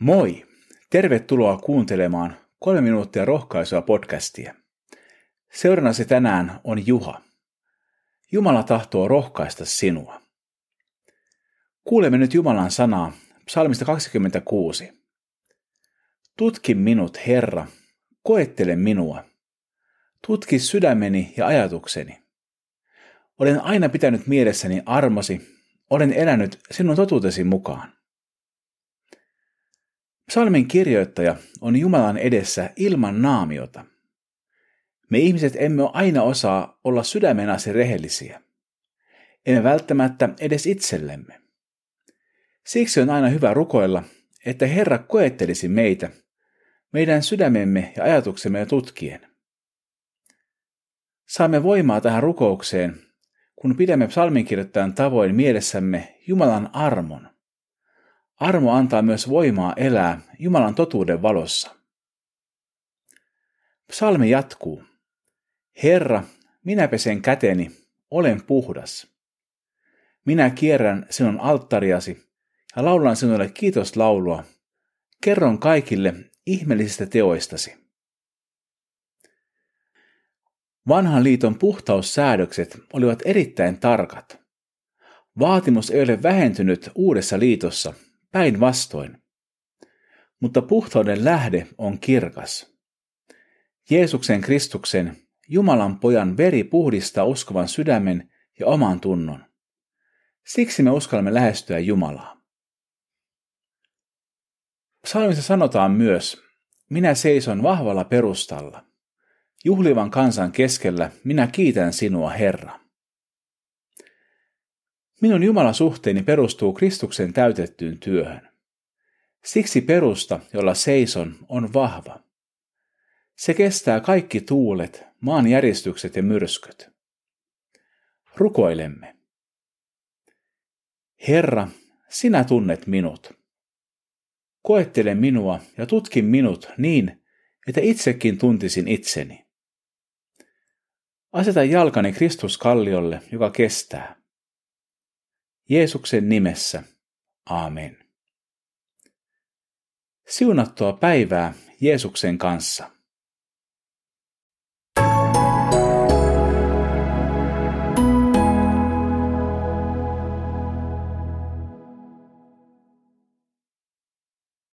Moi! Tervetuloa kuuntelemaan kolme minuuttia rohkaisua podcastia. Seurannasi tänään on Juha. Jumala tahtoo rohkaista sinua. Kuulemme nyt Jumalan sanaa psalmista 26. Tutki minut, Herra, koettele minua. Tutki sydämeni ja ajatukseni. Olen aina pitänyt mielessäni armosi, olen elänyt sinun totuutesi mukaan. Psalmin kirjoittaja on Jumalan edessä ilman naamiota. Me ihmiset emme aina osaa olla sydämenäsi rehellisiä. Emme välttämättä edes itsellemme. Siksi on aina hyvä rukoilla, että Herra koettelisi meitä, meidän sydämemme ja ajatuksemme tutkien. Saamme voimaa tähän rukoukseen, kun pidämme psalminkirjoittajan tavoin mielessämme Jumalan armon – Armo antaa myös voimaa elää Jumalan totuuden valossa. Psalmi jatkuu. Herra, minä pesen käteni, olen puhdas. Minä kierrän sinun alttariasi ja laulan sinulle kiitoslaulua. Kerron kaikille ihmeellisistä teoistasi. Vanhan liiton puhtaussäädökset olivat erittäin tarkat. Vaatimus ei ole vähentynyt uudessa liitossa – päinvastoin. Mutta puhtauden lähde on kirkas. Jeesuksen Kristuksen, Jumalan pojan veri puhdistaa uskovan sydämen ja oman tunnon. Siksi me uskallamme lähestyä Jumalaa. Psalmissa sanotaan myös, minä seison vahvalla perustalla. Juhlivan kansan keskellä minä kiitän sinua, Herra. Minun Jumalan suhteeni perustuu Kristuksen täytettyyn työhön. Siksi perusta, jolla seison, on vahva. Se kestää kaikki tuulet, maan järistykset ja myrskyt. Rukoilemme. Herra, sinä tunnet minut. Koettele minua ja tutkin minut niin, että itsekin tuntisin itseni. Aseta jalkani Kristuskalliolle, joka kestää. Jeesuksen nimessä. Aamen. Siunattua päivää Jeesuksen kanssa.